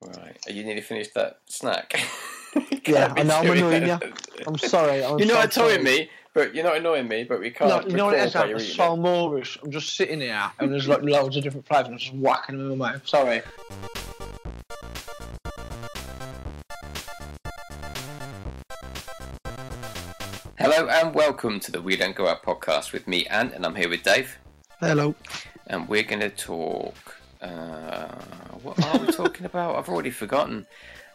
Right. Are you nearly finished that snack? Yeah, I know, I'm annoying you. I'm sorry. I'm You're so not sorry. annoying me, but you're not annoying me, but we can't. No, you know what it is? I'm so. moreish. I'm just sitting here and there's like loads of different flavours. and I'm just whacking them in my mouth. Sorry. Hello and welcome to the We Don't Go Out podcast with me, Ant, and I'm here with Dave, Hello. and we're going to talk. Uh, what are we talking about? I've already forgotten.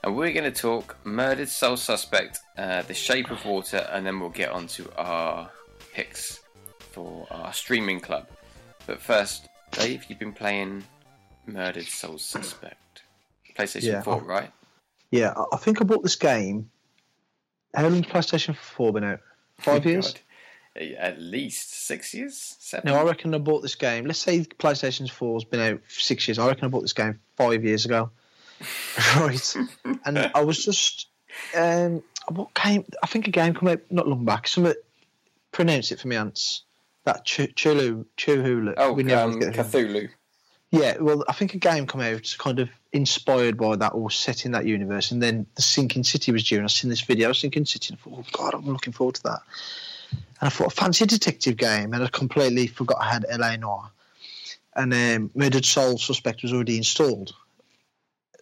And we're going to talk Murdered Soul Suspect, uh, The Shape of Water, and then we'll get on to our picks for our streaming club. But first, Dave, you've been playing Murdered Soul Suspect. PlayStation Yeah, 4, I've- right? Yeah, I- I think I bought this game. How long's PlayStation 4 been out? Five years? God. At least six years? Seven? No, I reckon I bought this game. Let's say PlayStation 4's been out for six years. I reckon I bought this game five years ago. right. And I was just. Um, what game? I think a game come out not long back. Some pronounce it for me, ants. That Ch- Chulu, Chuhulu. Oh, we never um. Cthulhu. Yeah, well, I think a game come out kind of inspired by that or set in that universe, and then the Sinking City was due, and I seen this video, Sinking City, and I thought, oh god, I'm looking forward to that. And I thought, fancy a detective game, and I completely forgot I had LA Noire, and um, Murdered Soul Suspect was already installed.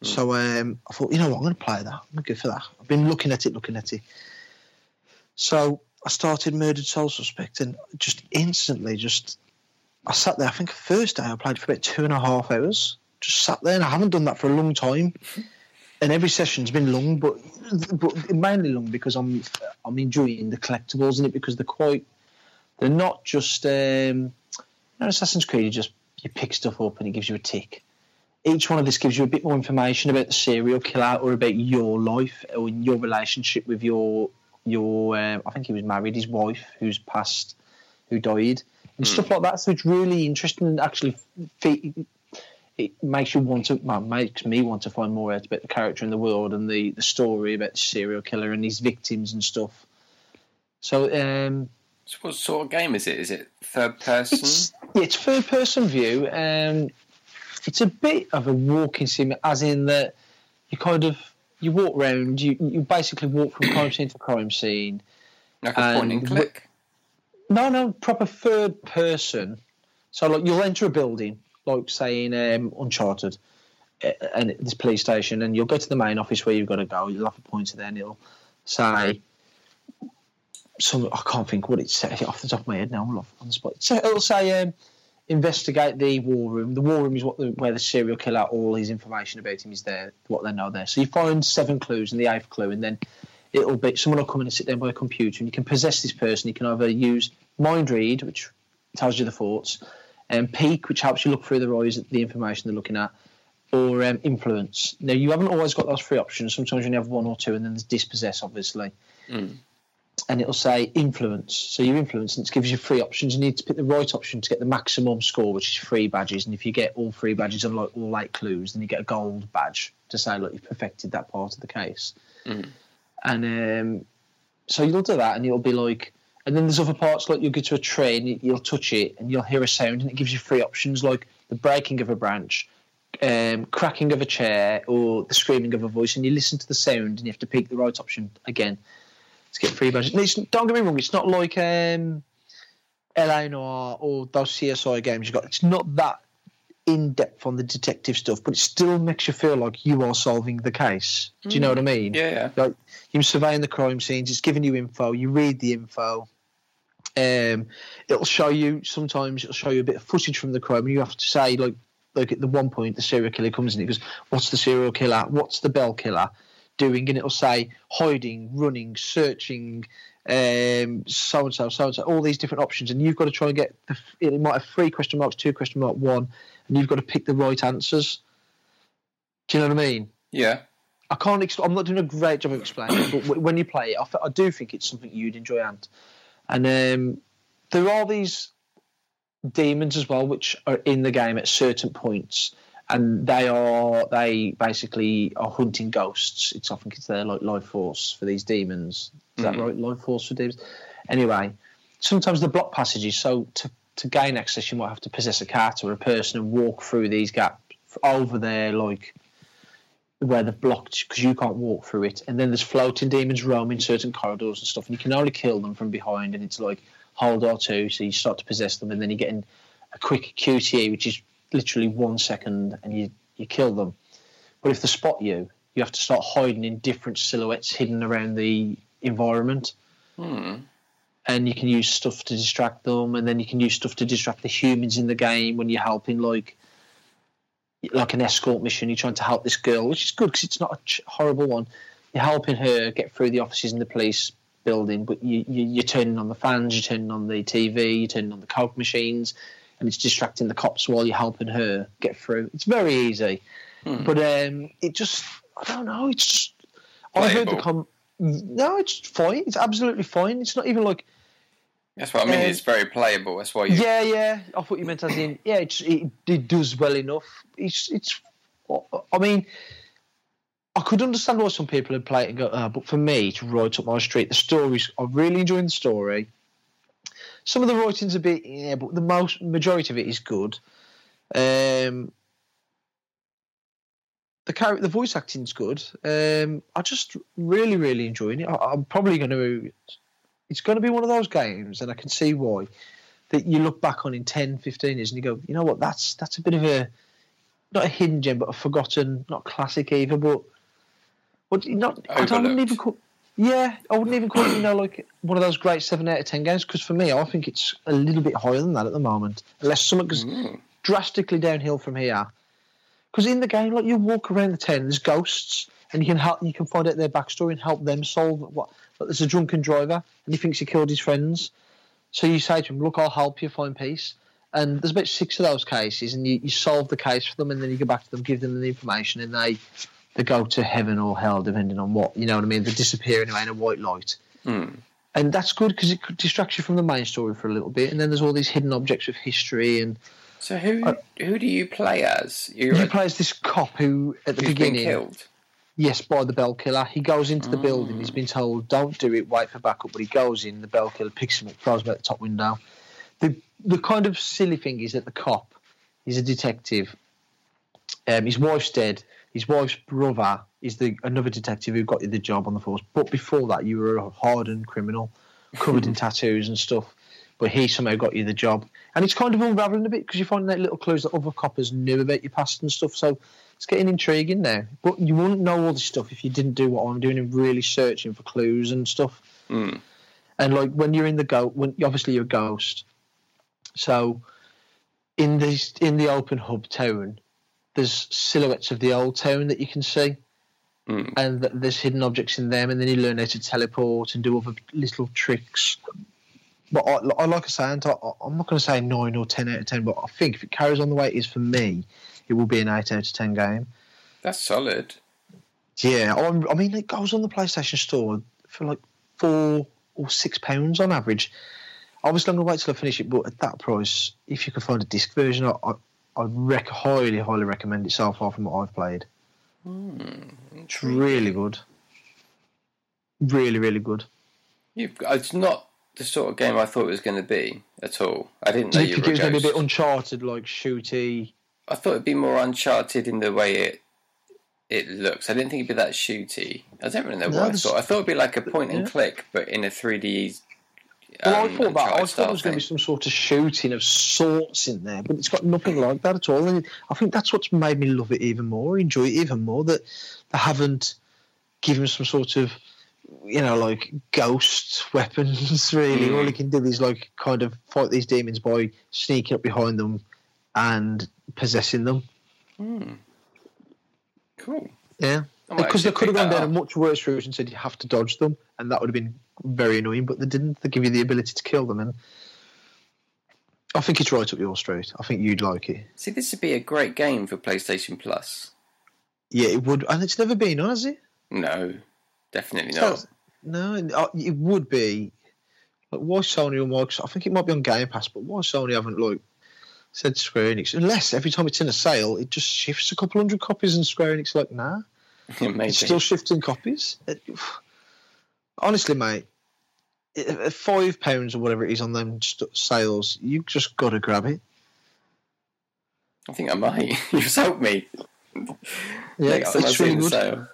So um, I thought, you know what, I'm going to play that. I'm going to go for that. I've been looking at it, looking at it. So I started Murdered Soul Suspect, and just instantly, just I sat there. I think the first day I played for about two and a half hours. Just sat there, and I haven't done that for a long time. And every session's been long, but but mainly long because I'm I'm enjoying the collectibles in it because they're quite they're not just um, you know Assassin's Creed. You just you pick stuff up and it gives you a tick. Each one of this gives you a bit more information about the serial killer or about your life or your relationship with your your. Um, I think he was married. His wife, who's passed, who died, and stuff like that. So it's really interesting and actually it makes you want to well, makes me want to find more out about the character in the world and the, the story about the serial killer and his victims and stuff. So um, So what sort of game is it? Is it third person? it's it's third person view. Um, it's a bit of a walking sim, as in that you kind of you walk around. You you basically walk from crime scene to crime scene. like a point and and click? No, no, proper third person. So like you'll enter a building, like saying um, Uncharted, uh, and this police station, and you'll go to the main office where you've got to go. You'll have a pointer there, and it'll say some. I can't think what it says off the top of my head now. I'm off on the spot. So it'll say um, investigate the war room. The war room is what the, where the serial killer, all his information about him is there, what they know there. So you find seven clues, and the eighth clue, and then it'll be someone will come in and sit down by a computer, and you can possess this person. You can either use mind read, which tells you the thoughts, and peek, which helps you look through their eyes at the information they're looking at, or um, influence. Now you haven't always got those three options. Sometimes you only have one or two, and then there's dispossess, obviously. Mm. And it'll say influence. So you influence, and it gives you three options. You need to pick the right option to get the maximum score, which is three badges. And if you get all three badges and like all eight clues, then you get a gold badge to say, look, you've perfected that part of the case. Mhm. And um, so you'll do that, and it'll be like, and then there's other parts like you'll go to a train, you- you'll touch it, and you'll hear a sound, and it gives you three options like the breaking of a branch, um, cracking of a chair, or the screaming of a voice, and you listen to the sound, and you have to pick the right option again to get three badges. Don't get me wrong, it's not like um, LA Noire or those CSI games you got. It's not that in depth on the detective stuff, but it still makes you feel like you are solving the case. Do you know what I mean? Yeah, yeah. like you're surveying the crime scenes. It's giving you info. You read the info. Um, it'll show you sometimes. It'll show you a bit of footage from the crime, and you have to say like, like at the one point the serial killer comes in. It goes, "What's the serial killer? What's the bell killer doing?" And it'll say hiding, running, searching, um, so and so, so and so, all these different options, and you've got to try and get. The, it might have three question marks, two question mark, one, and you've got to pick the right answers. Do you know what I mean? Yeah. I can't. Ex- I'm not doing a great job of explaining, it, but w- when you play it, I, f- I do think it's something you'd enjoy, And And um, there are these demons as well, which are in the game at certain points, and they are they basically are hunting ghosts. It's I think it's their like life force for these demons. Is that Mhm. right? Life force for demons. Anyway, sometimes the block passages. So to to gain access, you might have to possess a cat or a person and walk through these gaps over there, like where they've blocked because you can't walk through it, and then there's floating demons roaming certain corridors and stuff, and you can only kill them from behind, and it's like hold R2, so you start to possess them, and then you're getting a quick QTE, which is literally one second, and you you kill them. But if they spot you, you have to start hiding in different silhouettes hidden around the environment. Hmm. And you can use stuff to distract them, and then you can use stuff to distract the humans in the game when you're helping, like like an escort mission. You're trying to help this girl, which is good because it's not a ch- horrible one. You're helping her get through the offices in the police building, but you, you, you're turning on the fans, you're turning on the TV, you're turning on the coke machines, and it's distracting the cops while you're helping her get through. It's very easy, Hmm. but um, it just I don't know. It's just I heard the com. No, it's fine. It's absolutely fine. It's not even like That's what I mean. Um, it's very playable. That's why you. yeah, yeah. I thought you meant as in yeah. It's, it, it does well enough. It's it's. I mean, I could understand why some people would play it and go, uh, but for me, it's right up my street. The stories, I really enjoying the story. Some of the writing's a bit, yeah, but the most majority of it is good. Um, the character, the voice acting's good. Um, I just really, really enjoying it. I, I'm probably going to. It's going to be one of those games, and I can see why. That you look back on in 10, 15 years, and you go, you know what? That's that's a bit of a not a hidden gem, but a forgotten, not classic either, but but not. I don't wouldn't even call. Yeah, I wouldn't even call it, you know, like one of those great seven out of ten games. Because for me, I think it's a little bit higher than that at the moment, unless something goes Hmm. drastically downhill from here. Because in the game, like you walk around the town, there's ghosts, and you can help. You can find out their backstory and help them solve what. Like there's a drunken driver, and he thinks he killed his friends. So you say to him, "Look, I'll help you find peace." And there's about six of those cases, and you, you solve the case for them, and then you go back to them, give them the information, and they they go to heaven or hell, depending on what you know what I mean. They disappear anyway in a white light Hmm. and that's good because it distracts you from the main story for a little bit. And then there's all these hidden objects of history, and So who Uh, who do you play as? You're you a, play as this cop who, at the beginning, killed. yes, by the bell killer. He goes into the Mm. building. He's been told, "Don't do it. Wait for backup." But he goes in. The bell killer picks him up, throws him out the top window. The the kind of silly thing is that the cop, is a detective. Um, his wife's dead. His wife's brother is the another detective who got you the job on the force. But before that, you were a hardened criminal, covered in tattoos and stuff. But he somehow got you the job, and it's kind of unraveling a bit because you find that little clues that other coppers knew about your past and stuff. So it's getting intriguing now. But you wouldn't know all this stuff if you didn't do what I'm doing and really searching for clues and stuff. Hmm. And like when you're in the go, when obviously you're a ghost, so in this in the open hub town, there's silhouettes of the old town that you can see, Hmm. and there's hidden objects in them, and then you learn how to teleport and do other little tricks. But I, I like I say, I, I'm not going to say nine or ten out of ten, but I think if it carries on the way it is for me, it will be an eight out of ten game. That's solid. Yeah, I'm, I mean, it goes on the PlayStation Store for like four or six pounds on average. Obviously, I'm going to wait till I finish it, but at that price, if you can find a disc version, I, I, I rec- highly, highly recommend it so far from what I've played. Hmm. It's really good. Really, really good. You've, it's not the sort of game I thought it was going to be at all. I didn't know you you were it was going to be a bit Uncharted, like shooty? I thought it'd be more Uncharted in the way it it looks. I didn't think it'd be that shooty. I don't really know No, what I thought. I thought it'd be like a point and Yeah. click, but in a 3D. Well, I um, thought that. I thought there was going to be some sort of shooting of sorts in there, but it's got nothing like that at all. And I think that's what's made me love it even more, enjoy it even more. That they haven't given some sort of, you know, like ghost weapons. Really, Mm. all he can do is like kind of fight these demons by sneaking up behind them and possessing them. Hmm. Cool. Yeah. Because they could have gone down a much worse route and said you have to dodge them, and that would have been very annoying. But they didn't. They give you the ability to kill them, and I think it's right up your street. I think you'd like it. See, this would be a great game for PlayStation Plus. Yeah, it would, and it's never been on, has it? No, definitely So- not. No, uh, it would be. Like, why Sony or Microsoft? I think it might be on Game Pass, but why Sony haven't like said Square Enix? Unless every time it's in a sale, it just shifts a couple hundred copies, and Square Enix like, nah. It's still shifting copies. It- honestly, mate, five pounds or whatever it is on them st- sales, you just got to grab it. I think I might. You've sold me. Yeah, Next time I it's see really the sale.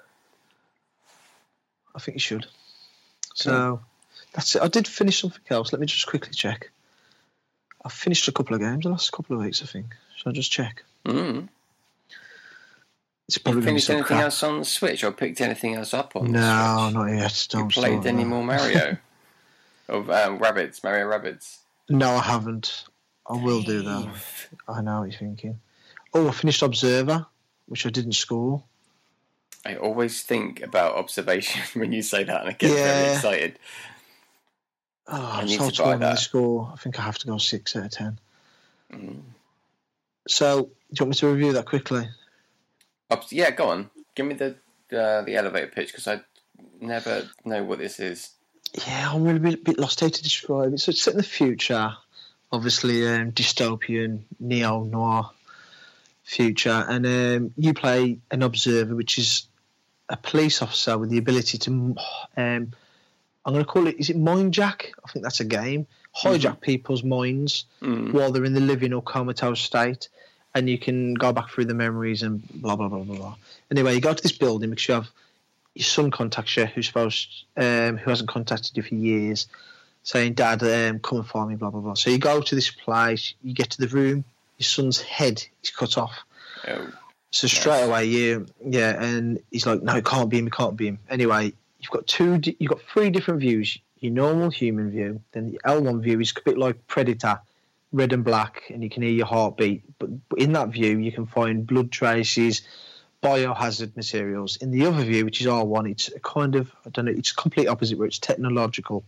I think you should. So that's it. I did finish something else. Let me just quickly check. I finished a couple of games the last couple of weeks, I think. So I'll just check. Mm. It's You probably be finished anything crap. else on the Switch or picked anything else up on No, not yet. You Don't played any that. more Mario? of um, Rabbids, Mario Rabbids. No, I haven't. I will do that. I know what you're thinking. Oh, I finished Observer, which I didn't score. I always think about observation when you say that, and I get very excited. Oh, I I'm need to buy on the that. score. I think I have to go six out of ten. Mm. So, do you want me to review that quickly? Yeah, go on. Give me the uh, the elevator pitch because I never know what this is. Yeah, I'm really a bit lost how to describe it. So it's set in the future, obviously um, dystopian, neo noir future, and um, you play an observer, which is a police officer with the ability to, um, I'm going to call it, is it mind jack? I think that's a game. Hijack people's minds Mm. while they're in the living or comatose state, and you can go back through the memories and blah blah blah blah blah. Anyway, you go to this building because you have your son contacts you, who's supposed um, who hasn't contacted you for years, saying, "Dad, um, come and find me." Blah blah blah. So you go to this place, you get to the room, your son's head is cut off. Oh, So straight away, you yeah, and he's like, "No, it can't be him. It can't be him." Anyway, you've got two, you've got three different views. Your normal human view, then the L1 view is a bit like Predator, red and black, and you can hear your heartbeat. But but in that view, you can find blood traces, biohazard materials. In the other view, which is R1, it's a kind of I don't know, it's complete opposite where it's technological,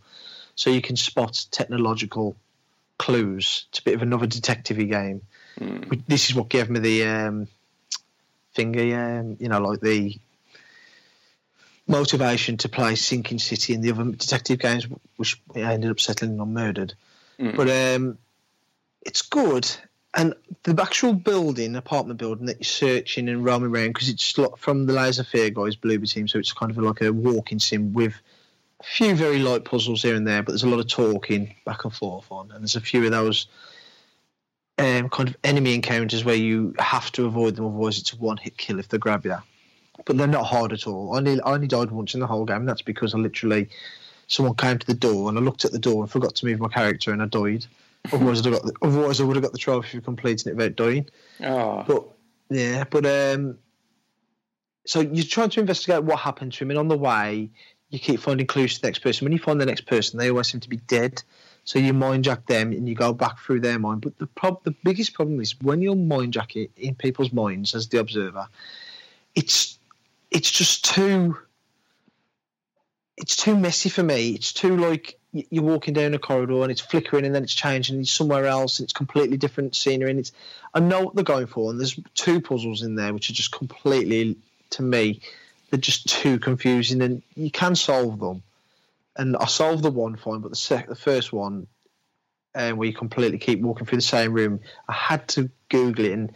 so you can spot technological clues. It's a bit of another detective game. Mm. This is what gave me the um, finger, um, you know, like the motivation to play Sinking City and the other detective games, which I ended up settling on Murdered. Mm. But um, it's good. And the actual building, apartment building that you're searching and roaming around, because it's from the Layers of Fear guys, Bloober team, so it's kind of like a walking sim with a few very light puzzles here and there, but there's a lot of talking back and forth on, and there's a few of those um, kind of enemy encounters where you have to avoid them, otherwise it's a one-hit kill if they grab you. But they're not hard at all. I only, I only died once in the whole game. And that's because I literally someone came to the door and I looked at the door and forgot to move my character and I died. Otherwise, I'd have got the, otherwise I would have got the trophy for completing it without dying. Oh, But yeah, but um, so you're trying to investigate what happened to him, and on the way, you keep finding clues to the next person. When you find the next person, they always seem to be dead. So you mind jack them, and you go back through their mind. But the prob- the biggest problem is when you're mind jacking in people's minds as the observer, it's it's just too it's too messy for me. It's too like you're walking down a corridor and it's flickering and then it's changing and it's somewhere else and it's completely different scenery and it's I know what they're going for and there's two puzzles in there which are just completely to me they're just too confusing and you can solve them and I solved the one fine but the sec- the first one um, where you completely keep walking through the same room I had to Google it and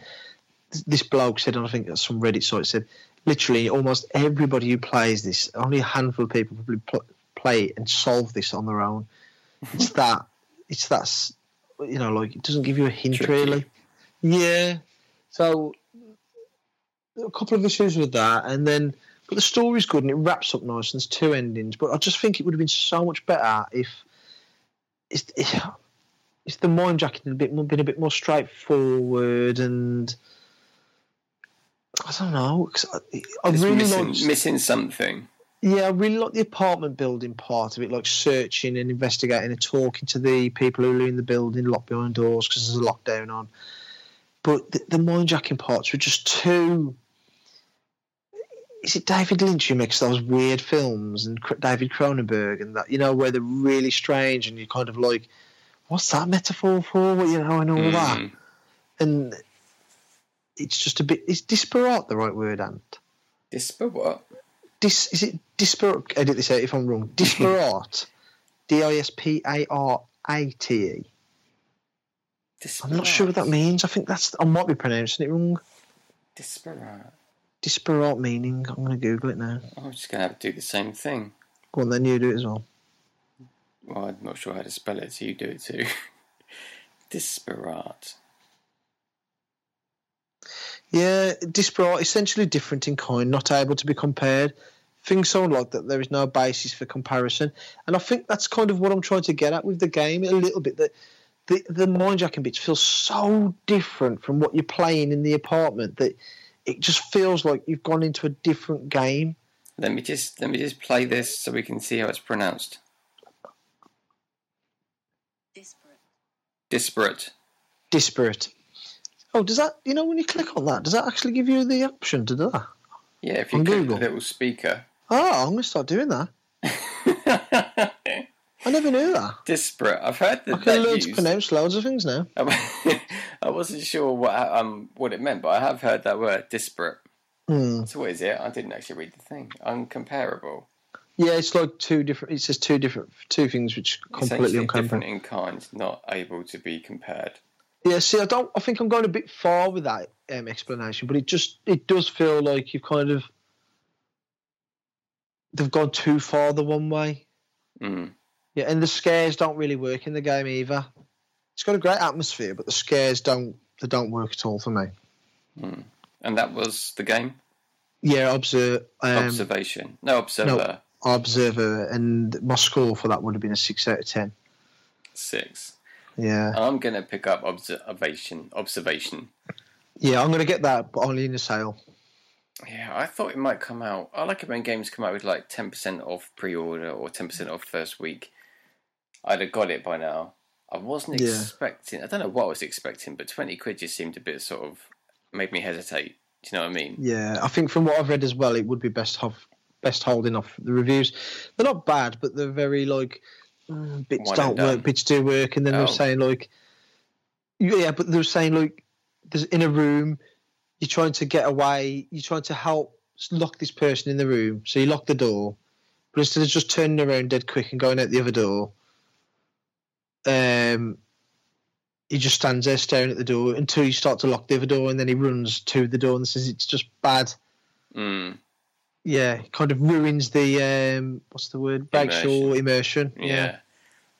th- this bloke said and I think some Reddit site said literally almost everybody who plays this only a handful of people probably pl- play and solve this on their own. It's that it's that you know like it doesn't give you a hint Tricky. really. Yeah. So a couple of issues with that and then but the story's good and it wraps up nice and there's two endings but i just think it would have been so much better if it's, it's the mind jacking a bit more been a bit more straightforward and I don't know. 'cause I, I really missing, like missing something. yeah, I really like the apartment building part of it, like searching and investigating and talking to the people who are in the building, locked behind doors because there's a lockdown on. But the, the mind jacking parts were just too. Is it David Lynch who makes those weird films and David Cronenberg and that, you know, where they're really strange and you're kind of like, what's that metaphor for? You know, and all that. Mm. And it's just a bit. Is disparate the right word, Ant? Disparate. dis is it disparate? Edit this out if I'm wrong. Disparate, D I S P A R A T E. I'm not sure what that means. I think that's I might be pronouncing it wrong. Disparate. Disparate meaning. I'm going to Google it now. I'm just going to have to do the same thing. Go on, then you do it as well. Well, I'm not sure how to spell it, so you do it too. Disparate. Yeah, disparate, essentially different in kind, not able to be compared. Things sound like that there is no basis for comparison, and I think that's kind of what I'm trying to get at with the game a little bit. That the the mindjacking bits feel so different from what you're playing in the apartment that it just feels like you've gone into a different game. Let me just let me just play this so we can see how it's pronounced. Disparate. Disparate. Disparate. Oh, does that you know when you click on that, does that actually give you the option to do that? Yeah, if you On click Google? the little speaker. Oh, I'm gonna start doing that. I never knew that. Disparate. I've heard the I that, can that learn to pronounce loads of things now. I wasn't sure what um what it meant, but I have heard that word disparate. Hmm. So what is it? I didn't actually read the thing. Uncomparable. Yeah, it's like two different. It says two different, two things which completely Essentially different in kind, not able to be compared. Yeah, see, I don't. I think I'm going a bit far with that um, explanation, but it just it does feel like you've kind of they've gone too far the one way. Mm. Yeah, and the scares don't really work in the game either. It's got a great atmosphere, but the scares don't. They don't work at all for me. Mm. And that was the game. Yeah, observe. Um, Observation. No, observer. observer, and my score for that would have been a six out of ten. Six. Yeah, I'm gonna pick up observation. Observation. yeah, I'm gonna get that, but only in the sale. Yeah, I thought it might come out. I like it when games come out with like ten percent off pre-order or ten percent off first week. I'd have got it by now. I wasn't Yeah. expecting. I don't know what I was expecting, but twenty quid just seemed a bit sort of made me hesitate. Do you know what I mean? Yeah, I think from what I've read as well, it would be best off, best holding off the reviews. They're not bad, but they're very like mm, bits One don't work, bits do work, and then Oh. they're saying like, yeah, but they're saying like, there's in a room, you're trying to get away, you're trying to help lock this person in the room, so you lock the door, but instead of just turning around dead quick and going out the other door, um. He just stands there staring at the door until you start to lock the other door, and then he runs to the door and says it's just bad Mm, yeah, kind of ruins the um, what's the word? Breaks your immersion. yeah. Yeah.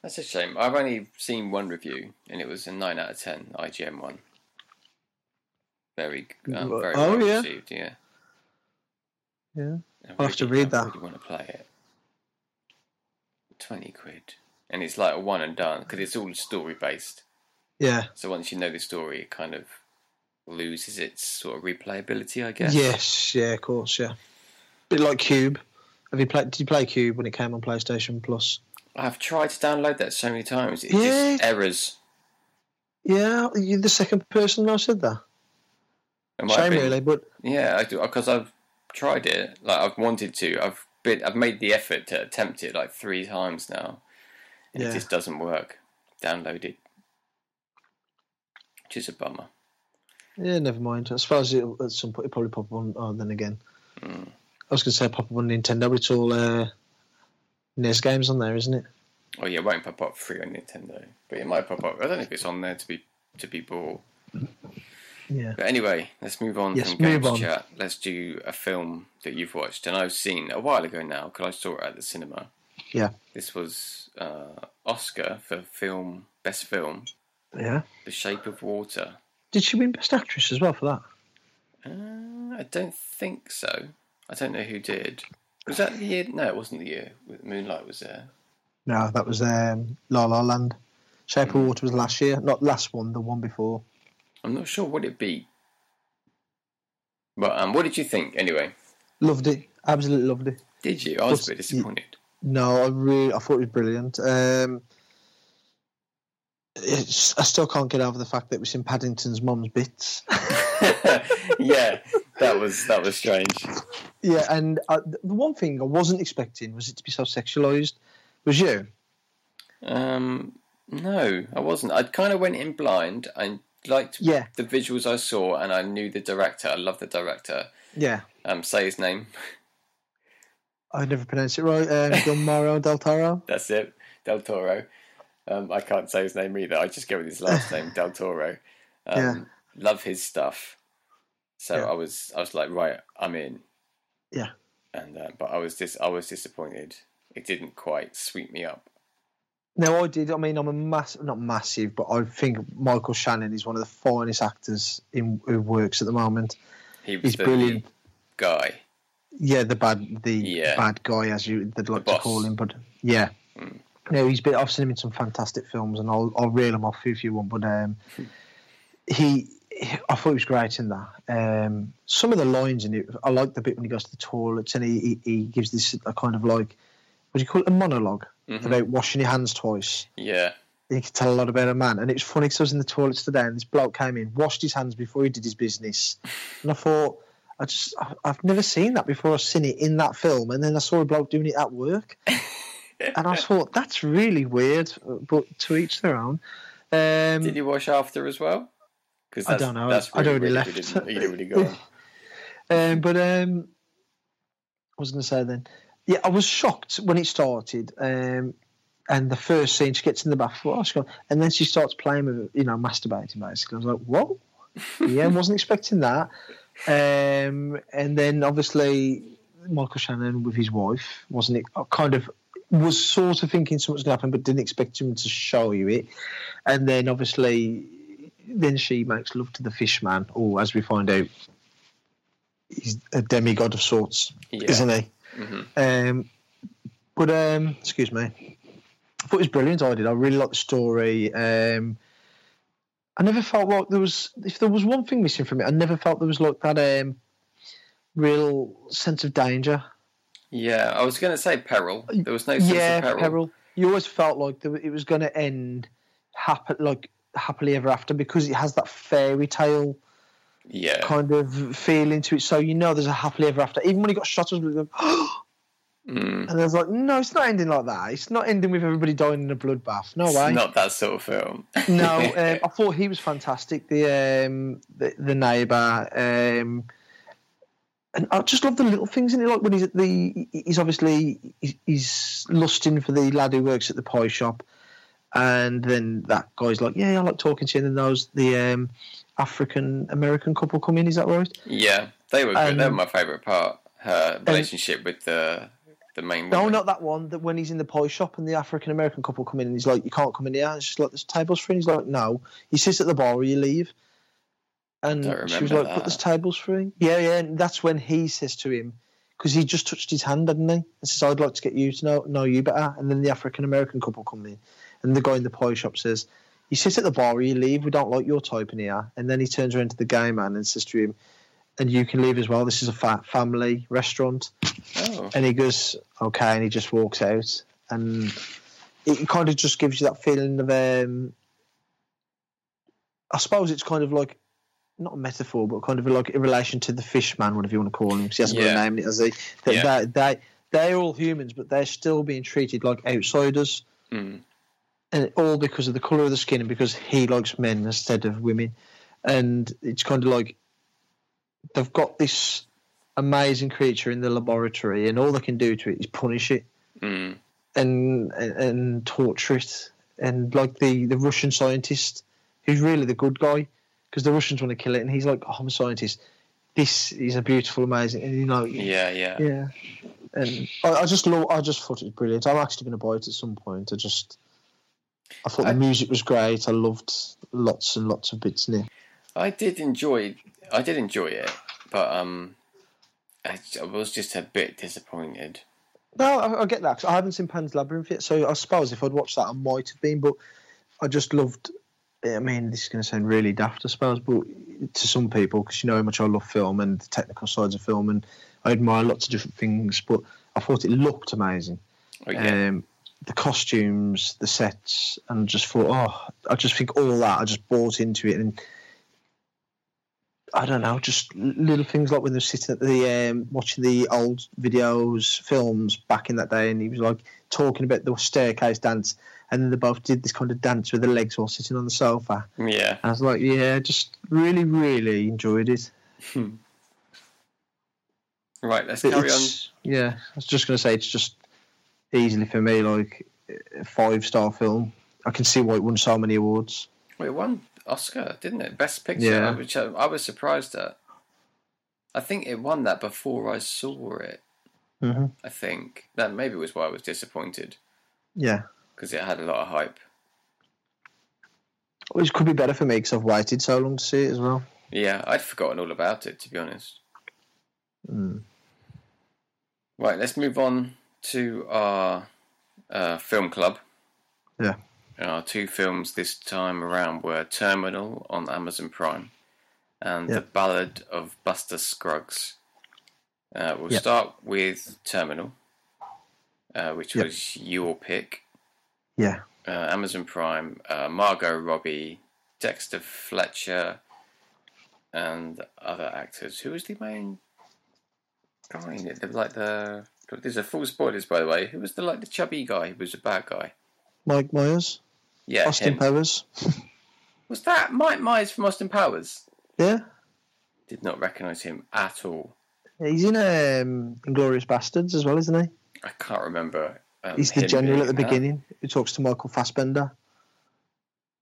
that's a shame. I've only seen one review, and it was a nine out of ten IGN one. Very, um, very Oh, well yeah. received. Yeah. Yeah. I I'll have to read I that. really want to play it. Twenty quid, and it's like a one and done because it's all story based. Yeah. So once you know the story, it kind of loses its sort of replayability, I guess. Yes. Yeah. Of course. Yeah. Bit like Cube. Have you played? Did you play Cube when it came on PlayStation Plus? I've tried to download that so many times. It Yeah. just errors. Yeah. You're the second person I said that. It might have Shame, been- really, but Yeah, I do because I've tried it. Like I've wanted to. I've been, I've made the effort to attempt it like three times now, and Yeah. it just doesn't work. Downloaded, which is a bummer. yeah, never mind. I suppose it at some point it probably pop up on. Oh, then again, Mm. I was going to say pop up on Nintendo, but it's all uh, NES games on there, isn't it? Oh yeah, it won't pop up free on Nintendo, but it might pop up. I don't know if it's on there to be to be bought. Yeah. But anyway, let's move on Yes, from games on. chat. Let's do a film that you've watched and I've seen a while ago now because I saw it at the cinema. Yeah. This was uh, Oscar for film best film, Yeah. The Shape of Water. Did she win Best Actress as well for that? Uh, I don't think so. I don't know who did. Was that the year? No, it wasn't the year. Moonlight was there. No, that was um, La La Land. Shape Hmm. of Water was last year, not last one, the one before. I'm not sure what it be. But um, what did you think anyway? Loved it, absolutely loved it. Did you? I was a bit disappointed. No, I really, I thought it was brilliant. Um, it's, I still can't get over the fact that it was in Paddington's mum's bits. yeah, that was that was strange. yeah, and uh, the one thing I wasn't expecting was it to be so sexualized. Was you? Um, no, I wasn't. I kind of went in blind. I liked Yeah, the visuals I saw, and I knew the director. I love the director. yeah. Um, say his name. I never pronounced it right. Um, Guillermo del Toro. That's it, Del Toro. Um, I can't say his name either. I just go with his last name, Del Toro. Um, Yeah. Love his stuff. So Yeah. I was, I was like, right, I'm in. Yeah. And uh, but I was dis- I was disappointed. It didn't quite sweep me up. No, I did. I mean, I'm a massive, not massive, but I think Michael Shannon is one of the finest actors in who works at the moment. He was He's the brilliant. guy. Yeah, the bad, the Yeah. bad guy, as you they'd like to boss. call him. But yeah, Mm. no, he's been. I've seen him in some fantastic films, and I'll I'll reel him off if you want. But um, he, I thought he was great in that. Um, some of the lines in it, I like the bit when he goes to the toilets and he he, he gives this a kind of like, what do you call it, a monologue Mhm. about washing your hands twice. Yeah. You can tell a lot about a man. And it was funny because I was in the toilets today and this bloke came in, washed his hands before he did his business. And I thought, I just, I- I've never seen that before. I've seen it in that film. And then I saw a bloke doing it at work. and I thought, that's really weird, but to each their own. Um, Did you wash after as well? Because I don't know. That's I'd really already left. You didn't, you didn't really go um, but um, I was going to say then, yeah, I was shocked when it started. Um, and the first scene, she gets in the bathroom, oh, and then she starts playing with, you know, masturbating basically. I was like, whoa, yeah, I wasn't expecting that. Um, and then obviously Michael Shannon with his wife, wasn't it? Kind of was sort of thinking something's going to happen, but didn't expect him to show you it. And then obviously, then she makes love to the fish man, or as we find out, he's a demigod of sorts, Yeah. isn't he? hmm Um, but um, excuse me, I thought it was brilliant. I did. I really liked the story. Um, I never felt like there was. If there was one thing missing from it, I never felt there was like that um, real sense of danger. Yeah, I was going to say peril. There was no sense yeah, of peril. peril. You always felt like there, it was going to end happy, like happily ever after, because it has that fairy tale Yeah. kind of feeling to it. So you know there's a happily ever after. Even when he got shot, I was like, Mm. And I was like, no, it's not ending like that. It's not ending with everybody dying in a bloodbath. No It's way. not that sort of film. no, um, I thought he was fantastic. The um, the, the neighbour, um, and I just love the little things in it. Like when he's at the, he's obviously he's, he's lusting for the lad who works at the pie shop, and then that guy's like, yeah, I like talking to you. And then those the um, African American couple come in. Is that right? yeah, they were good. they were Um, my favourite part. Her relationship with the the main No, woman. not that one. That when he's in the pie shop and the African American couple come in and he's like, "You can't come in here." It's just like, "There's tables free." And he's like, "No." He sits at the bar or you leave. And she was like, "But there's tables free." Yeah, yeah. And that's when he says to him, because he just touched his hand, hadn't he? And says, "I'd like to get you to know know you better." And then the African American couple come in, and the guy in the pie shop says, "You sit at the bar or you leave. We don't like your type in here." And then he turns around to the gay man and says to him. And you can leave as well. This is a fa- family restaurant. Oh, And he goes, okay, and he just walks out. And it kind of just gives you that feeling of, um, I suppose it's kind of like, not a metaphor, but kind of like in relation to the fish man, whatever you want to call him, because he hasn't got a name has he? That Yeah. they, they, they're all humans, but they're still being treated like outsiders. mm. And all because of the colour of the skin and because he likes men instead of women. And it's kind of like they've got this amazing creature in the laboratory, and all they can do to it is punish it Mm. and and, and torture it. And like the, the Russian scientist, who's really the good guy, because the Russians want to kill it, and he's like, oh, I'm a scientist. This is a beautiful, amazing, and you know, yeah, yeah, yeah. And I, I just love. I just thought it was brilliant. I'm actually going to buy it at some point. I just, I thought I- the music was great. I loved lots and lots of bits in it. I did enjoy. I did enjoy it, but um, I, I was just a bit disappointed. No, I, I get that 'cause I haven't seen Pan's Labyrinth yet, so I suppose if I'd watched that, I might have been. But I just loved. I mean, this is going to sound really daft, I suppose, but to some people, because you know how much I love film and the technical sides of film, and I admire lots of different things. But I thought it looked amazing. Oh, yeah. um, the costumes, the sets, and just thought, oh, I just think all that. I just bought into it, and I don't know, just little things like when they're sitting at the um, watching the old videos, films back in that day, and he was like talking about the staircase dance, and then they both did this kind of dance with their legs while sitting on the sofa. yeah. And I was like, yeah, just really, really enjoyed it. Right, let's But carry on. Yeah, I was just going to say it's just easily for me like a five star film. I can see why it won so many awards. Well, it won Oscar, didn't it? Best Picture, Yeah. which I, I was surprised at. I think it won that before I saw it. hmm I think that maybe was why I was disappointed. Yeah, because it had a lot of hype. Which could be better for me because I've waited so long to see it as well. Yeah, I'd forgotten all about it to be honest. Mm. Right, let's move on to our uh, film club. Yeah. Our two films this time around were Terminal on Amazon Prime and Yeah. The Ballad of Buster Scruggs. Uh, we'll Yeah. start with Terminal, uh, which Yeah. was your pick. Yeah. uh, Amazon Prime, uh, Margot Robbie, Dexter Fletcher, and other actors. Who was the main guy in it? The, like the there's a full spoilers by the way. Who was the like the chubby guy? Who was a bad guy? Mike Myers, Yeah, Austin him. Powers. Was that Mike Myers from Austin Powers? Yeah. Did not recognise him at all. He's in um, Inglourious Basterds as well, isn't he? I can't remember. Um, He's the general at the that. beginning who talks to Michael Fassbender.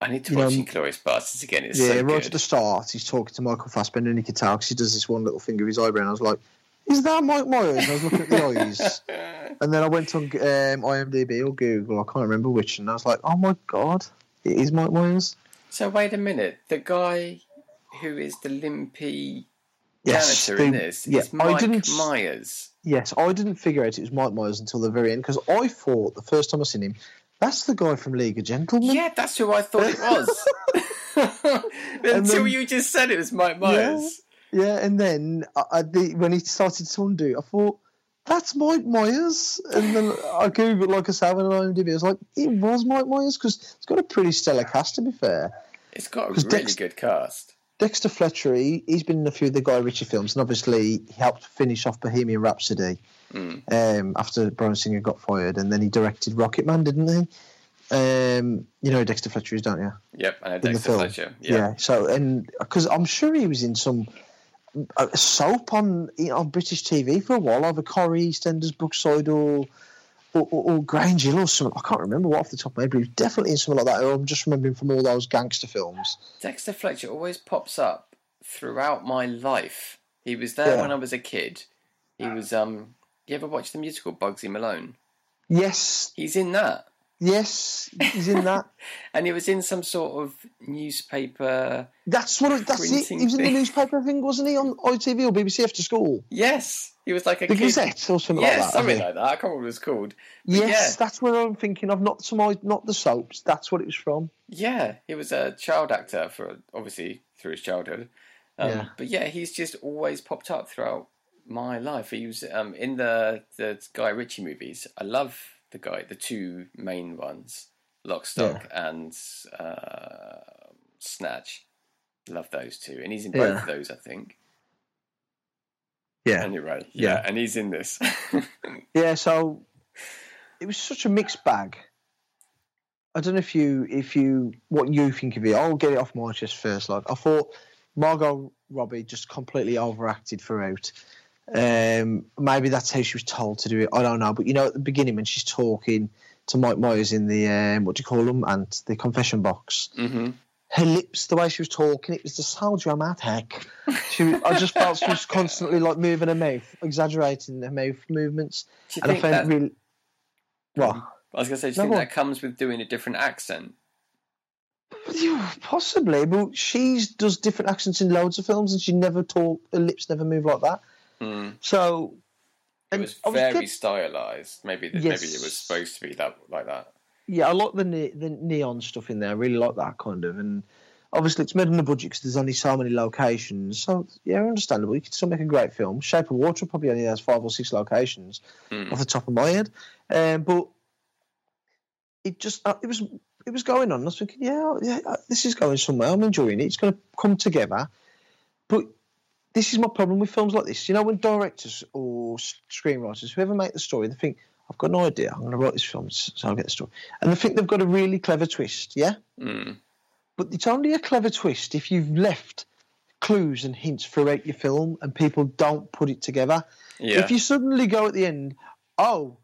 I need to You watch know, Inglourious Basterds again. It's yeah, so right at the start, he's talking to Michael Fassbender, and you can tell because he does this one little thing of his eyebrow. And I was like, "Is that Mike Myers?" And I was looking at the eyes, and then I went on um, IMDb or Google, I can't remember which, and I was like, "Oh my god, it is Mike Myers." So wait a minute. The guy who is the limpy Yes, janitor in this yeah, is I Mike didn't- Myers. Yes, I didn't figure out it was Mike Myers until the very end because I thought the first time I seen him, that's the guy from League of Gentlemen. Yeah, that's who I thought it was. Until then- you just said it was Mike Myers. Yeah, and then I, I, the, when he started to undo, I thought that's Mike Myers, and then I googled like I said on IMDb. I was like, it was Mike Myers because it's got a pretty stellar cast to be fair. It's got a really Dex- good cast. Dexter Fletcher, he, he's been in a few of the Guy Ritchie films, and obviously he helped finish off Bohemian Rhapsody Mm. um, after Bryan Singer got fired, and then he directed Rocket Man, didn't he? Um, you know who Dexter Fletcher is, don't you? Yep, and in the Dexter. Fletcher. Yeah. Yeah. So and because I'm sure he was in some soap on on British TV for a while, either Corrie EastEnders, Brookside, or or, or, or Grange Hill or something. I can't remember what off the top of my head, but was definitely in something like that. I'm just remembering from all those gangster films. Dexter Fletcher always pops up throughout my life. He was there Yeah. when I was a kid. He was um you ever watch the musical Bugsy Malone? Yes, He's in that. Yes, he's in that. And he was in some sort of newspaper That's what. It, that's it. He was in the newspaper thing, wasn't he, on ITV or BBC after school? Yes. He was like a The kid. Gazette or something Yes, like that. Something like that. I can't remember what it was called. But Yes, yeah. that's where I'm thinking of. Not some, not the soaps. That's what it was from. Yeah, he was a child actor for obviously through his childhood. Um, Yeah. But yeah, he's just always popped up throughout my life. He was um, in the the Guy Ritchie movies. I love the guy, the two main ones, Lock, Stock, and uh, Snatch. Love those two, and he's in both Yeah. of those, I think. Yeah. Anyway, yeah, Yeah. and he's in this. Yeah, so it was such a mixed bag. I don't know if you if you what you think of it. I'll get it off my chest first. Like I thought Margot Robbie just completely overacted throughout. Um, maybe that's how she was told to do it. I don't know, but you know, at the beginning when she's talking to Mike Myers in the um, what do you call them and the confession box, hmm her lips, the way she was talking, it was the just so dramatic. She, was- I just felt she was constantly like moving her mouth, exaggerating her mouth movements, Do you and I think found that? really. What? I was going to say, do you No, think go that comes with doing a different accent? Possibly, but she does different accents in loads of films, and she never talk. Her lips never move like that. Mm. So, It was very stylized. Maybe the, maybe it was supposed to be that like that. yeah, I like the ne- the neon stuff in there. I really like that kind of, and obviously it's made on the budget because there's only so many locations. So yeah, understandable. You could still make a great film. Shape of Water probably only has five or six locations Mm. off the top of my head, um, but it just uh, it was it was going on. I was thinking, yeah, yeah, uh, this is going somewhere. I'm enjoying it. It's going to come together. But this is my problem with films like this. You know, when directors or screenwriters, whoever make the story, they think, I've got no idea. I'm going to write this film, so I'll get the story. And they think they've got a really clever twist, yeah? Mm. But it's only a clever twist if you've left clues and hints throughout your film and people don't put it together. Yeah. If you suddenly go at the end, oh,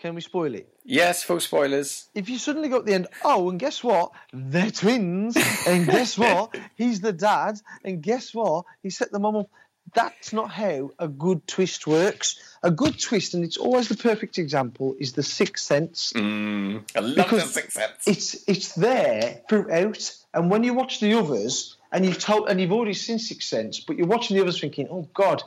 can we spoil it? Yes, full spoilers. if you suddenly go at the end, oh, and guess what? They're twins, and guess what? He's the dad, and guess what? He set the mum up. that's not how a good twist works. A good twist, and it's always the perfect example, is the Sixth Sense. Mm, I love Because the Sixth Sense. It's it's there throughout, and when you watch the others, and you've told, and you've already seen Sixth Sense, but you're watching the others thinking, "Oh God,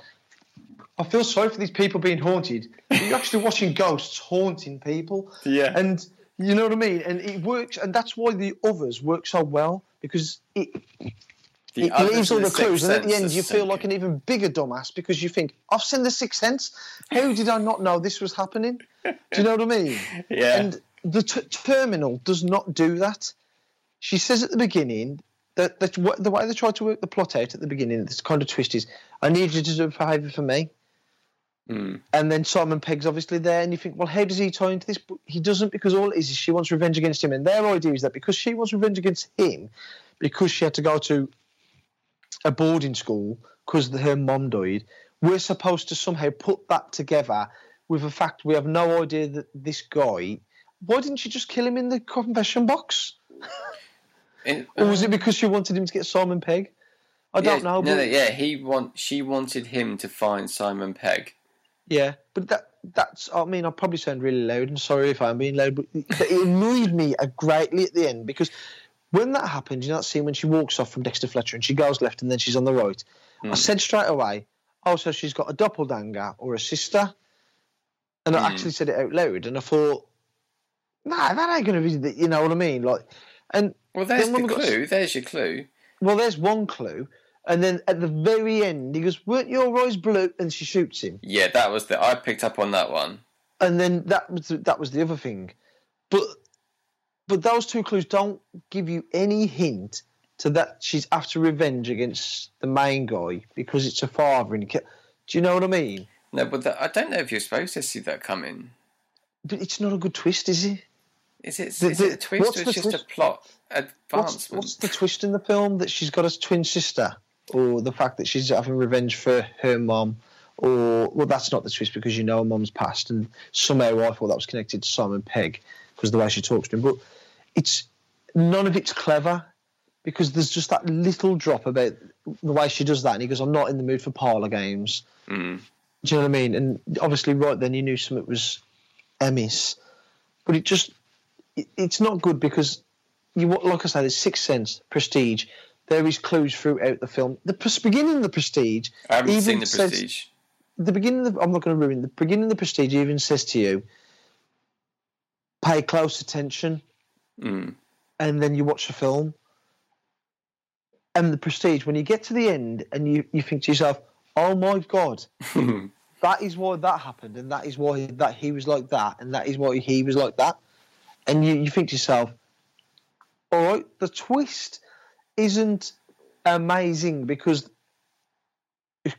I feel sorry for these people being haunted." You're actually watching ghosts haunting people, Yeah. and you know what I mean. And it works, and that's why the others work so well because it The it leaves all the clues, and at the end, you feel like an even bigger dumbass because you think, "I've seen the Sixth Sense. How did I not know this was happening?" Do you know what I mean? Yeah. And the t- terminal does not do that. She says at the beginning that, that the way they tried to work the plot out at the beginning, this kind of twist is, "I need you to do a favour for me." Mm. And then Simon Pegg's obviously there, and you think, well, how does he tie into this? But he doesn't because all it is is she wants revenge against him. And their idea is that because she wants revenge against him, because she had to go to a boarding school because her mom died, we're supposed to somehow put that together with the fact we have no idea that this guy. Why didn't she just kill him in the confession box? In- Or was it because she wanted him to get Simon Pegg? I yeah, don't know. No, but- no, yeah, he want she wanted him to find Simon Pegg. Yeah, but that that's. I mean, I probably sound really loud, and sorry if I'm being loud, but it, annoyed me greatly at the end because when that happened, you know that scene when she walks off from Dexter Fletcher and she goes left and then she's on the right. I Mm. said straight away, "Oh, so she's got a doppelganger or a sister," and Mm. I actually said it out loud, and I thought, "Nah, that ain't going to be." The, you know what I mean? Like, and Well, there's the we got- clue. There's your clue. well, there's one clue, and then at the very end, he goes, "Weren't your eyes blue?" and she shoots him. Yeah, that was the. I picked up on that one. and then that was the, that was the other thing. But but those two clues don't give you any hint to that she's after revenge against the main guy because it's her father and he do you know what I mean? No, but the, I don't know if you're supposed to see that coming. But it's not a good twist, is it? Is it? The- is the- it a twist or it's just twist? a plot What's, advancement? what's the twist in the film that she's got a twin sister, or the fact that she's having revenge for her mom, or well, that's not the twist because you know her mom's passed, and somehow I thought that was connected to Simon Pegg because the way she talks to him. But it's none of it's clever because there's just that little drop about the way she does that, and he goes, "I'm not in the mood for parlor games." Mm. Do you know what I mean? And obviously, right then, you knew something was amiss, but it just it, it's not good because you like I said, it's Sixth Sense, Prestige. There is clues throughout the film. The beginning of the Prestige, I haven't even seen the says- Prestige. the beginning of the, I'm not going to ruin the beginning of the Prestige. Even says to you, pay close attention, Mm. and then you watch the film. And the Prestige, when you get to the end, and you you think to yourself, "Oh my God." that is why that happened, and that is why that he was like that, and that is why he was like that. And you, you think to yourself, all right, the twist isn't amazing because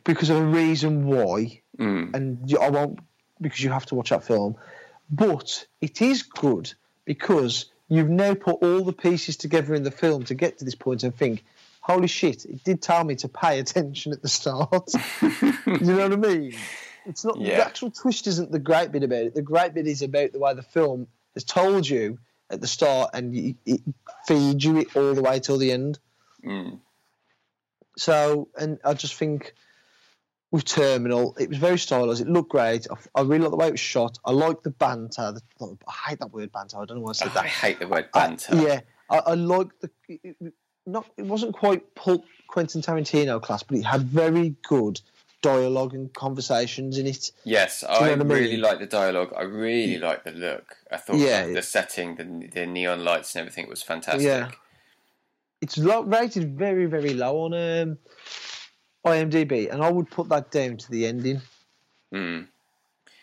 because of a reason why, Mm. and I won't because you have to watch that film, but it is good because you've now put all the pieces together in the film to get to this point and think, holy shit, it did tell me to pay attention at the start. you know what I mean? It's not Yeah. the actual twist isn't the great bit about it. The great bit is about the way the film has told you at the start and it, feeds you it all the way till the end. Mm. So, and I just think with Terminal, it was very stylized. It looked great. I, I really like the way it was shot. I like the banter. The, I hate that word banter. I don't know why I said Oh, that. I hate the word I- banter. yeah, I, I like the. It, not it wasn't quite pulp Quentin Tarantino class, but it had very good dialogue and conversations in it. Yes, you I know I really mean? like the dialogue. I really like the look. I thought Yeah. the setting, the, the neon lights, and everything was fantastic. Yeah. It's rated very very low on um, IMDb, and I would put that down to the ending. Mm.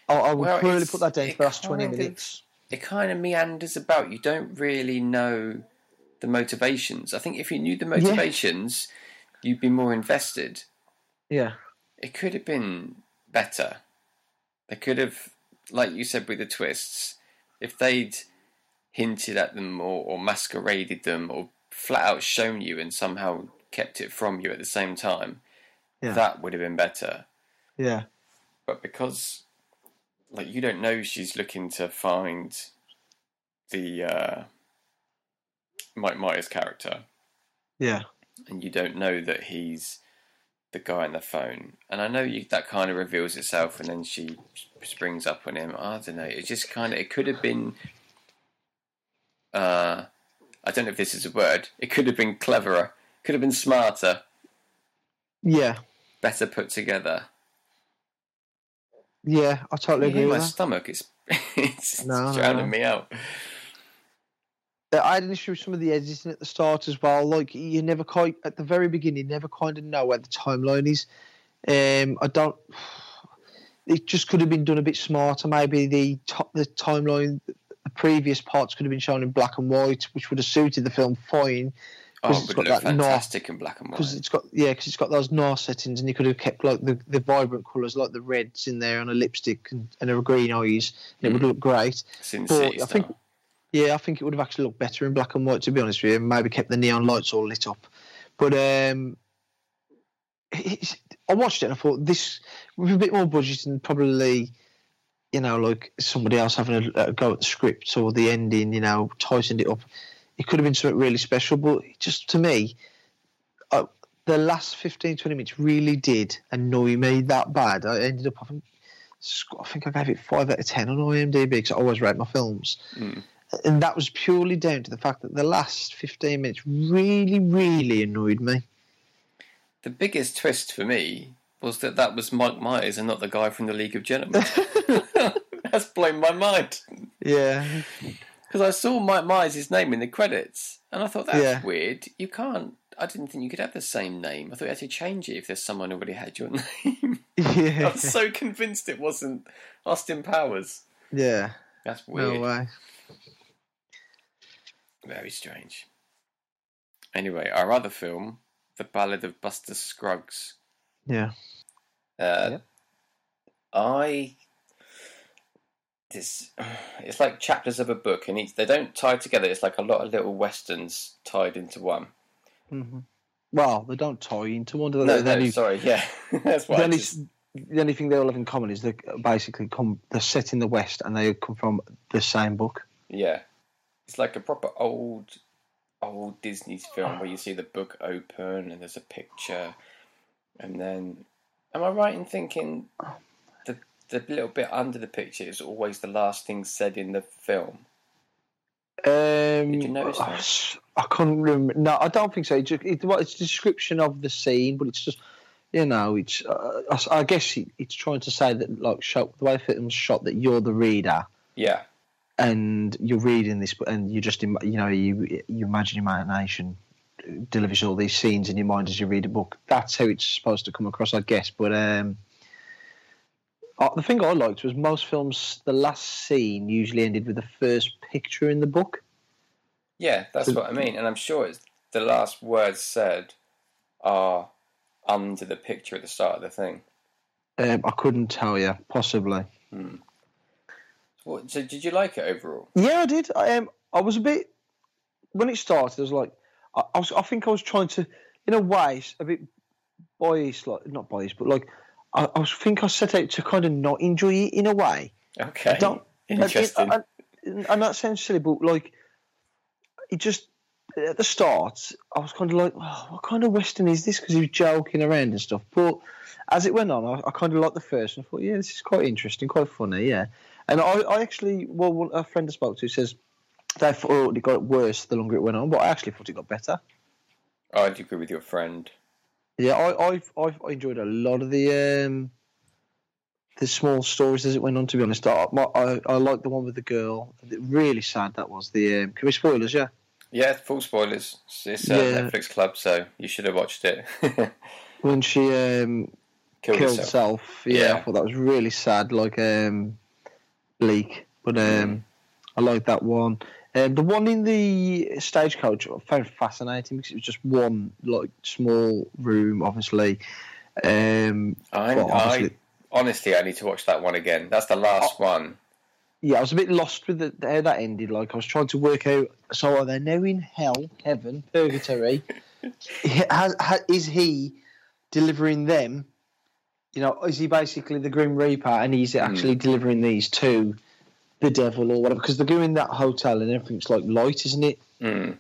I, I would Well, put that down to the last twenty of- minutes. It kind of meanders about. You don't really know the motivations. I think if you knew the motivations, you'd be more invested. Yeah, It could have been better. They could have, like you said with the twists, if they'd hinted at them or, or masqueraded them or flat out shown you and somehow kept it from you at the same time, Yeah. that would have been better. yeah, But because, like, you don't know she's looking to find the uh, Mike Myers character, yeah, and you don't know that he's the guy on the phone, and I know you, that kind of reveals itself, and then she springs up on him. I don't know. It just kind of it could have been. Uh, I don't know if this is a word. It could have been cleverer. Could have been smarter. Yeah, better put together. Yeah, I totally agree. my with stomach is it's no, drowning no. me out. I had an issue with some of the editing at the start as well. Like you never quite at the very beginning, you never kind of know where the timeline is. Um, I don't. It just could have been done a bit smarter. Maybe the top, the timeline, previous parts could have been shown in black and white, which would have suited the film fine. Oh, it would look fantastic in black and white. Because it's got yeah, because it's got those Noir settings, and you could have kept like the, the vibrant colours, like the reds in there, and a lipstick and, and a green eyes, and it would look great. Sin But I think yeah, I think it would have actually looked better in black and white, to be honest with you. And maybe kept the neon lights all lit up. But um, it's, I watched it and I thought this, with a bit more budget and probably, you know, like somebody else having a, a go at the script or the ending, you know, tightened it up, it could have been something really special. But just to me, uh, the last 15, 20 minutes really did annoy me that bad. I ended up having, I think I gave it 5 out of 10 on IMDb because I always rate my films Mm. and that was purely down to the fact that the last 15 minutes really, really annoyed me. The biggest twist for me was that that was Mike Myers and not the guy from the League of Gentlemen. That's blown my mind. Yeah, Because I saw Mike Myers' name in the credits, and I thought that's Yeah. weird. You can't. I didn't think you could have the same name. I thought you had to change it if there's someone already had your name. Yeah. I was so convinced it wasn't Austin Powers. yeah. That's weird. No way. Very strange. Anyway, our other film, The Ballad of Buster Scruggs. Yeah, Uh, Yeah. I this it's like chapters of a book, and each they don't tie together. It's like a lot of little westerns tied into one. hmm Well, they don't tie into one. do they? No, the, no, only, sorry, yeah, that's why. I only, just- the only thing they all have in common is they basically come. They're set in the West and they come from the same book. Yeah, it's like a proper old, old Disney film where you see the book open and there's a picture, and then, am I right in thinking the the little bit under the picture is always the last thing said in the film? Um, Did you notice that? I can't remember. No, I don't think so. It's, it, well, it's a description of the scene, but it's just, you know, it's. Uh, I, I guess it, it's trying to say that, like, show, the way the film's shot, that you're the reader Yeah, and you're reading this, and you just, you know, you you imagine imagination delivers all these scenes in your mind as you read a book. That's how it's supposed to come across, I guess. But um, uh, the thing I liked was most films, the last scene usually ended with the first picture in the book. yeah, that's So- what I mean, and I'm sure it's the last words said are under the picture at the start of the thing. Um, I couldn't tell you, possibly. What, so, did you like it overall? Yeah, I did. I um, I was a bit when it started. I was like, I, I was. I think I was trying to, in a way, a bit biased, like not biased, but like I, I was think I set out to kind of not enjoy it in a way. Okay, Don't interesting. And, and, and that sounds silly, but like it just at the start, I was kind of like, oh, what kind of western is this? Because he was joking around and stuff. But as it went on, I, I kind of liked the first, and I thought, yeah, this is quite interesting, quite funny, yeah. And I, I actually, well, a friend I spoke to says they thought it got worse the longer it went on, but I actually thought it got better. Oh, I'd agree with your friend. Yeah, I, I've I've enjoyed a lot of the um, the small stories as it went on. To be honest, I I, I like the one with the girl. Really sad that was. The um, can we spoilers? Yeah, Yeah, full spoilers. It's, it's a Yeah. Netflix club, so you should have watched it. when she um, Killed killed herself. herself. Yeah, Yeah. I thought that was really sad, like um, bleak. But um, Mm. I like that one. Um, the one in the stagecoach I found fascinating because it was just one like small room, obviously. Um, I, Well, I honestly, I need to watch that one again. That's the last Oh. one. yeah, I was a bit lost with the, how that ended. Like I was trying to work out. So are they now in hell, heaven, purgatory? has, ha is he delivering them? You know, is he basically the Grim Reaper, and he's actually delivering these to the devil or whatever? Because they're going in that hotel, and everything's like light, isn't it? Mm.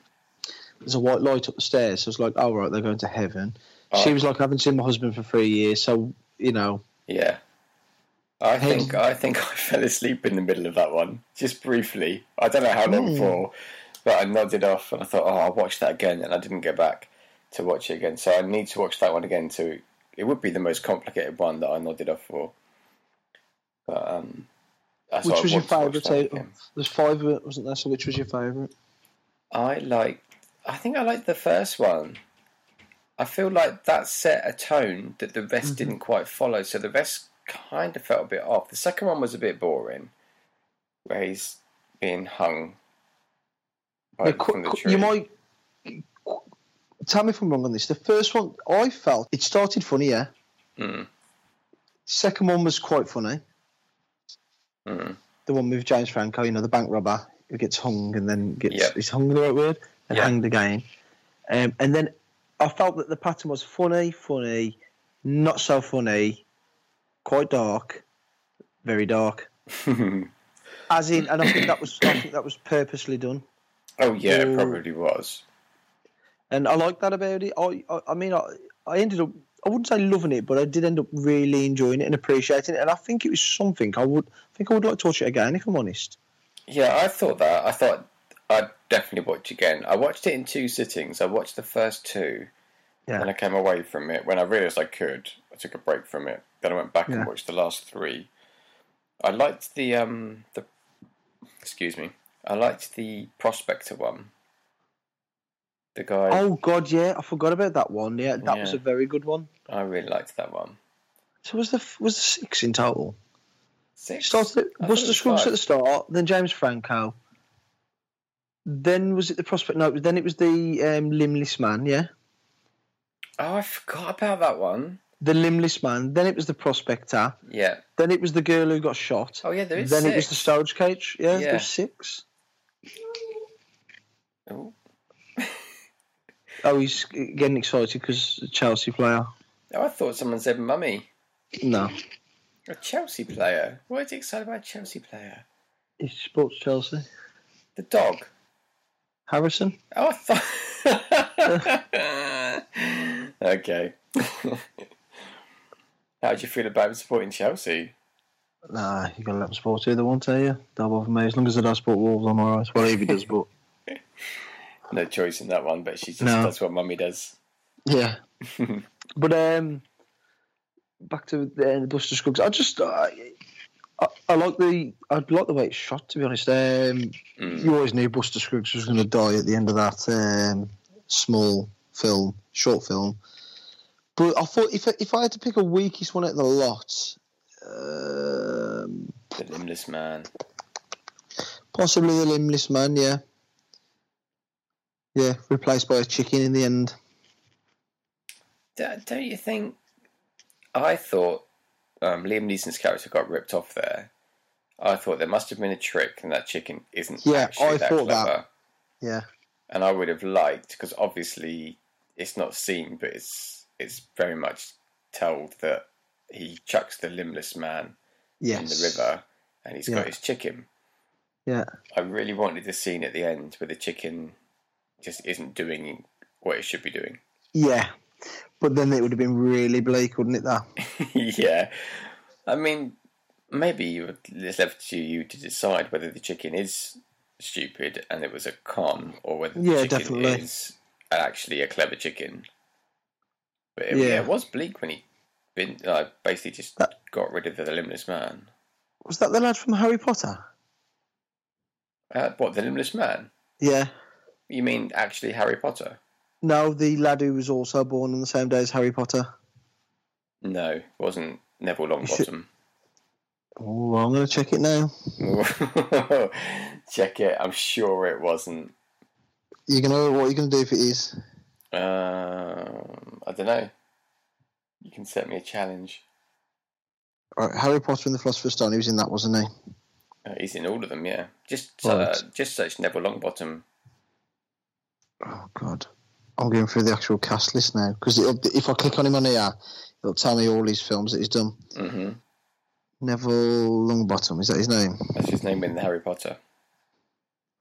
There's a white light up the stairs, so it's like, oh right, they're going to heaven. She was like, I haven't seen my husband for three years, so you know. Yeah. I think I think I fell asleep in the middle of that one, just briefly. I don't know how long Hmm. for, but I nodded off and I thought, oh, I'll watch that again, and I didn't go back to watch it again. So I need to watch that one again too. It would be the most complicated one that I nodded off for. But um, that's Which was your want to watch favourite? There's five of it, wasn't there? So which was your favourite? I like. I think I like the first one. I feel like that set a tone that the rest Mm-hmm. didn't quite follow. So the rest kind of felt a bit off. The second one was a bit boring, where he's being hung qu- from the qu- tree. you might tell me if I'm wrong on this. The first one, I felt it started funny, yeah. Mm, Second one was quite funny. Mm. The one with James Franco, you know, the bank robber who gets hung and then gets Yep. is hung the right word and Yeah. hanged again. Um, and then I felt that the pattern was funny, funny, not so funny, quite dark, very dark. As in, and I think that was I think that was purposely done. oh yeah, it probably was. and I like that about it. I, I, I mean, I, I ended up, I wouldn't say loving it, but I did end up really enjoying it and appreciating it. And I think it was something I would, I think I would like to watch it again if I'm honest. Yeah, I thought that. I thought I'd definitely watch it again. I watched it in two sittings. I watched the first two, Yeah. and I came away from it when I realised I could. I took a break from it. Then I went back Yeah. and watched the last three. I liked the um the excuse me. I liked the prospector one. The guy. Oh God, yeah, I forgot about that one. Yeah, that was a very good one. I really liked that one. So was the was the six in total? Six. Started at was Scruggs five. at the start, then James Franco. Then was it the prospect? No, then it was the um, limbless man. Yeah, Oh, I forgot about that one. the limbless man. Then it was the prospector. Yeah. Then it was the girl who got shot. Oh yeah, there is. then six. it was the storage cage. Yeah, Yeah. there's six. Oh. Oh, he's getting excited because Chelsea player. oh, I thought someone said mummy. No, A Chelsea player. Why is he excited about a Chelsea player? he supports Chelsea. The dog. Harrison. Oh, I thought. okay. How do you feel about supporting Chelsea? Nah, you gotta let him support who they want, are you? Don't bother me. As long as they don't support Wolves, I'm alright. Well, if he does, but No choice in that one, but she just No. that's what mummy does. yeah. but um, back to the, the Buster Scruggs. I just I, I, I like the I like the way it's shot. To be honest, um, Mm. you always knew Buster Scruggs was going to die at the end of that um, small film, short film. But I thought if if I had to pick a weakest one out of the lot, um, The limbless man. possibly the limbless man. Yeah, yeah, replaced by a chicken in the end. Don't you think? I thought um, Liam Neeson's character got ripped off there. I thought there must have been a trick, and that chicken isn't Yeah, actually I that thought that. clever. Yeah, And I would have liked because obviously it's not seen, but it's it's very much told that he chucks the limbless man yes, in the river, and he's Yeah. got his chicken. Yeah, I really wanted the scene at the end with the chicken just isn't doing what it should be doing. yeah. But then it would have been really bleak, wouldn't it? That yeah, I mean, maybe you, it's left to you to decide whether the chicken is stupid and it was a con, or whether the Yeah, chicken definitely. is actually a clever chicken. But it, Yeah. yeah. it was bleak when he been uh, basically just That- got rid of the limbless man. was that the lad from Harry Potter. Uh, what the limbless man? Yeah. You mean actually Harry Potter? No, the lad who was also born on the same day as Harry Potter. No, it wasn't Neville Longbottom. Oh, I'm going to check it now. Check it. I'm sure it wasn't. You're going to what you're going to do if it is. Um, I don't know. You can set me a challenge. All right, Harry Potter and the Philosopher's Stone. He was in that, wasn't he? Uh, he's in all of them, yeah. Just uh, Right. just search Neville Longbottom. Oh God, I'm going through the actual cast list now because if I click on him on here, it'll tell me all his films that he's done. hmm Neville Longbottom is that his name? That's his name in Harry Potter.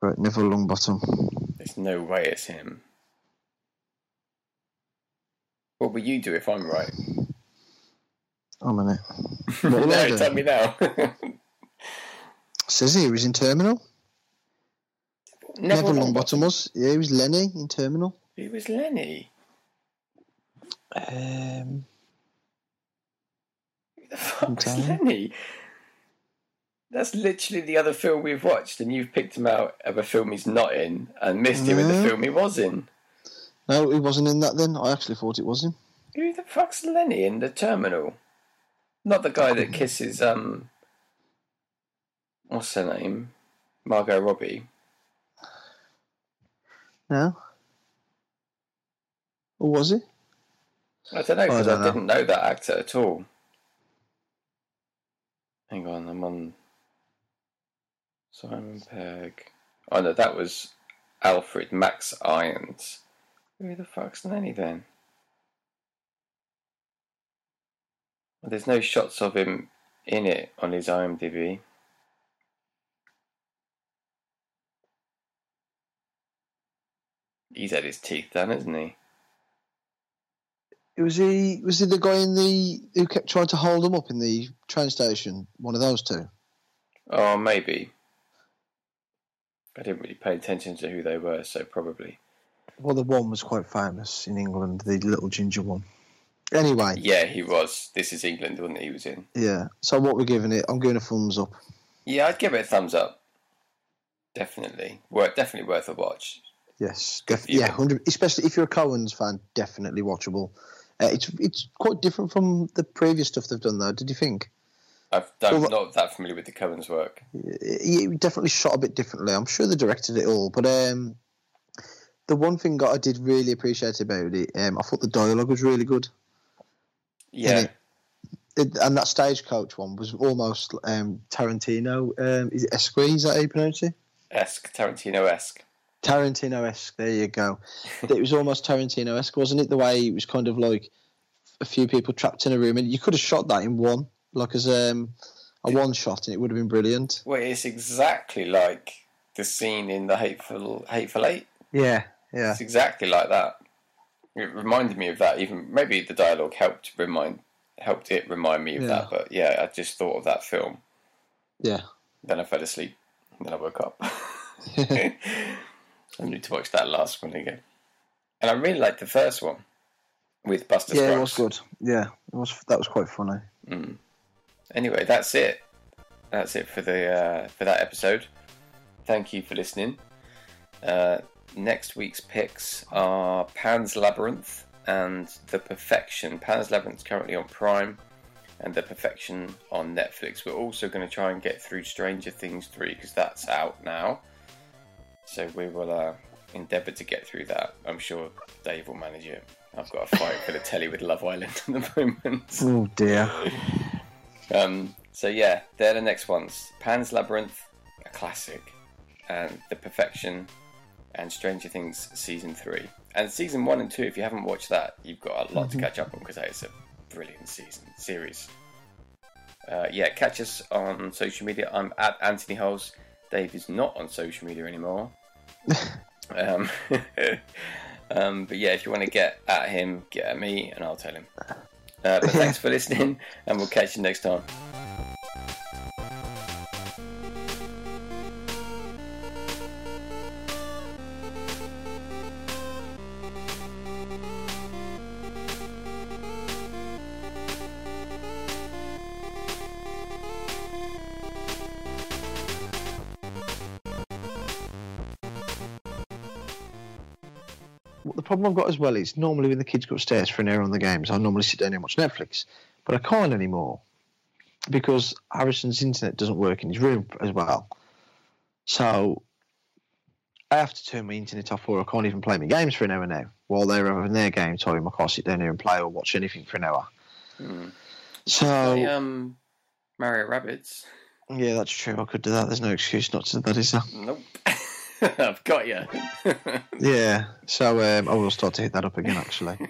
Right, Neville Longbottom. There's no way it's him. What will you do if I'm right? I'm in it. What will I no, tell me now. Says he was in Terminal. Neville Longbottom was. Yeah, he was Lenny in Terminal. Who was Lenny? Um, Who the fuck was Lenny? That's literally the other film we've watched, and you've picked him out of a film he's not in and missed him in the film he was in. no, he wasn't in that then. I actually thought it was him. Who the fuck's Lenny in the terminal? Not the guy that kisses um what's her name? Margot Robbie. No. Or was he? I don't know I because I, don't didn't know that actor at all. Hang on, I'm on Simon Pegg. Oh no, that was Alfred Max Irons. Who the fuck's Lenny then? Well, There's no shots of him in it on his IMDb. He's had his teeth done, hasn't he? Was he? Was he the guy in the who kept trying to hold him up in the train station? One of those two. Oh, maybe. I didn't really pay attention to who they were, so probably. Well, the one was quite famous in England, the little ginger one. Anyway, Yeah, he was. This is England, wasn't it? He was in. yeah. So what we're giving it? I'm giving a thumbs up. Yeah, I'd give it a thumbs up. Definitely, worth definitely worth a watch. Yes, def- yeah, hundred. Especially if you're a Coen's fan, definitely watchable. Uh, it's it's quite different from the previous stuff they've done, though. Did you think? I've, I'm Well, not that familiar with the Coen's work. It it definitely shot a bit differently. I'm sure they directed it all, but um, the one thing that I did really appreciate about it, um, I thought the dialogue was really good. Yeah, It, and that stagecoach one was almost um, Tarantino. Um, is it Esque? Is that how you pronounce it? esque Tarantino esque. Tarantino esque. There you go. it was almost Tarantino esque, wasn't it? The way it was kind of like a few people trapped in a room, and you could have shot that in one, like as um, a one shot, and it would have been brilliant. Well, it's exactly like the scene in the Hateful Hateful Eight. Yeah, yeah, It's exactly like that. It reminded me of that. Even maybe the dialogue helped remind helped it remind me of Yeah. that. But yeah, I just thought of that film. yeah. Then I fell asleep. Then I woke up. I need to watch that last one again. And I really liked the first one with Buster yeah, Scruggs. it was good. Yeah, it was. That was quite funny. Mm. Anyway, that's it. That's it for the uh, for that episode. Thank you for listening. Uh, next week's picks are Pan's Labyrinth and The Perfection. Pan's Labyrinth is currently on Prime, and The Perfection on Netflix. We're also going to try and get through Stranger Things three because that's out now. So we will uh, endeavour to get through that. I'm sure Dave will manage it. I've got a fight for the telly with Love Island at the moment. Oh dear. Um, so yeah, they're the next ones: Pan's Labyrinth, a classic, and The Perfection, and Stranger Things season three. And season one and two, if you haven't watched that, you've got a lot to catch up on because that is a brilliant season series. Uh, yeah, catch us on social media. I'm at Anthony Holes. Dave is not on social media anymore. Um, um, but yeah, if you want to get at him, get at me, and I'll tell him. Uh, but thanks for listening, and we'll catch you next time. Problem I've got as well is normally when the kids go upstairs for an hour on the games, I normally sit down and watch Netflix, but I can't anymore because Harrison's internet doesn't work in his room as well. So I have to turn my internet off, or I can't even play my games for an hour now. While they're having their game time, I can't sit down here and play or watch anything for an hour. Hmm. So um, Mario Rabbids. yeah, that's true. I could do that. There's no excuse not to do that, is there? Nope. I've got you. Yeah. So um, I will start to hit that up again. Actually.